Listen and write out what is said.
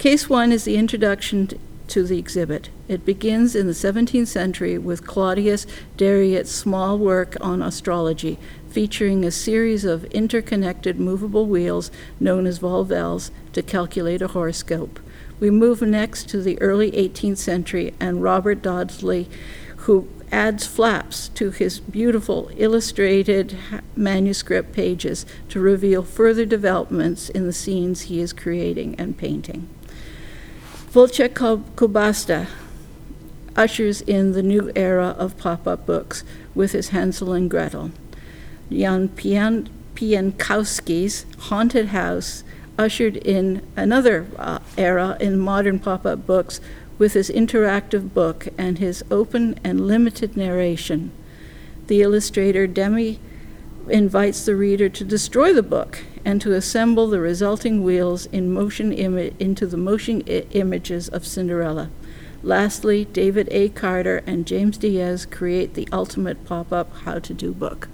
Case one is the introduction to the exhibit. It begins in the 17th century with Claudius Dariot's small work on astrology, featuring a series of interconnected movable wheels known as volvels to calculate a horoscope. We move next to the early 18th century and Robert Dodsley, who adds flaps to his beautiful illustrated manuscript pages to reveal further developments in the scenes he is creating and painting. Kub- Kubasta ushers in the new era of pop-up books with his Hansel and Gretel. Jan Pian- Pienkowski's Haunted House ushered in another uh, era in modern pop-up books with his interactive book and his open and limited narration. The illustrator Demi invites the reader to destroy the book and to assemble the resulting wheels in motion imi- into the motion I- images of Cinderella. Lastly, David A. Carter and James Diaz create the ultimate pop up how to do book.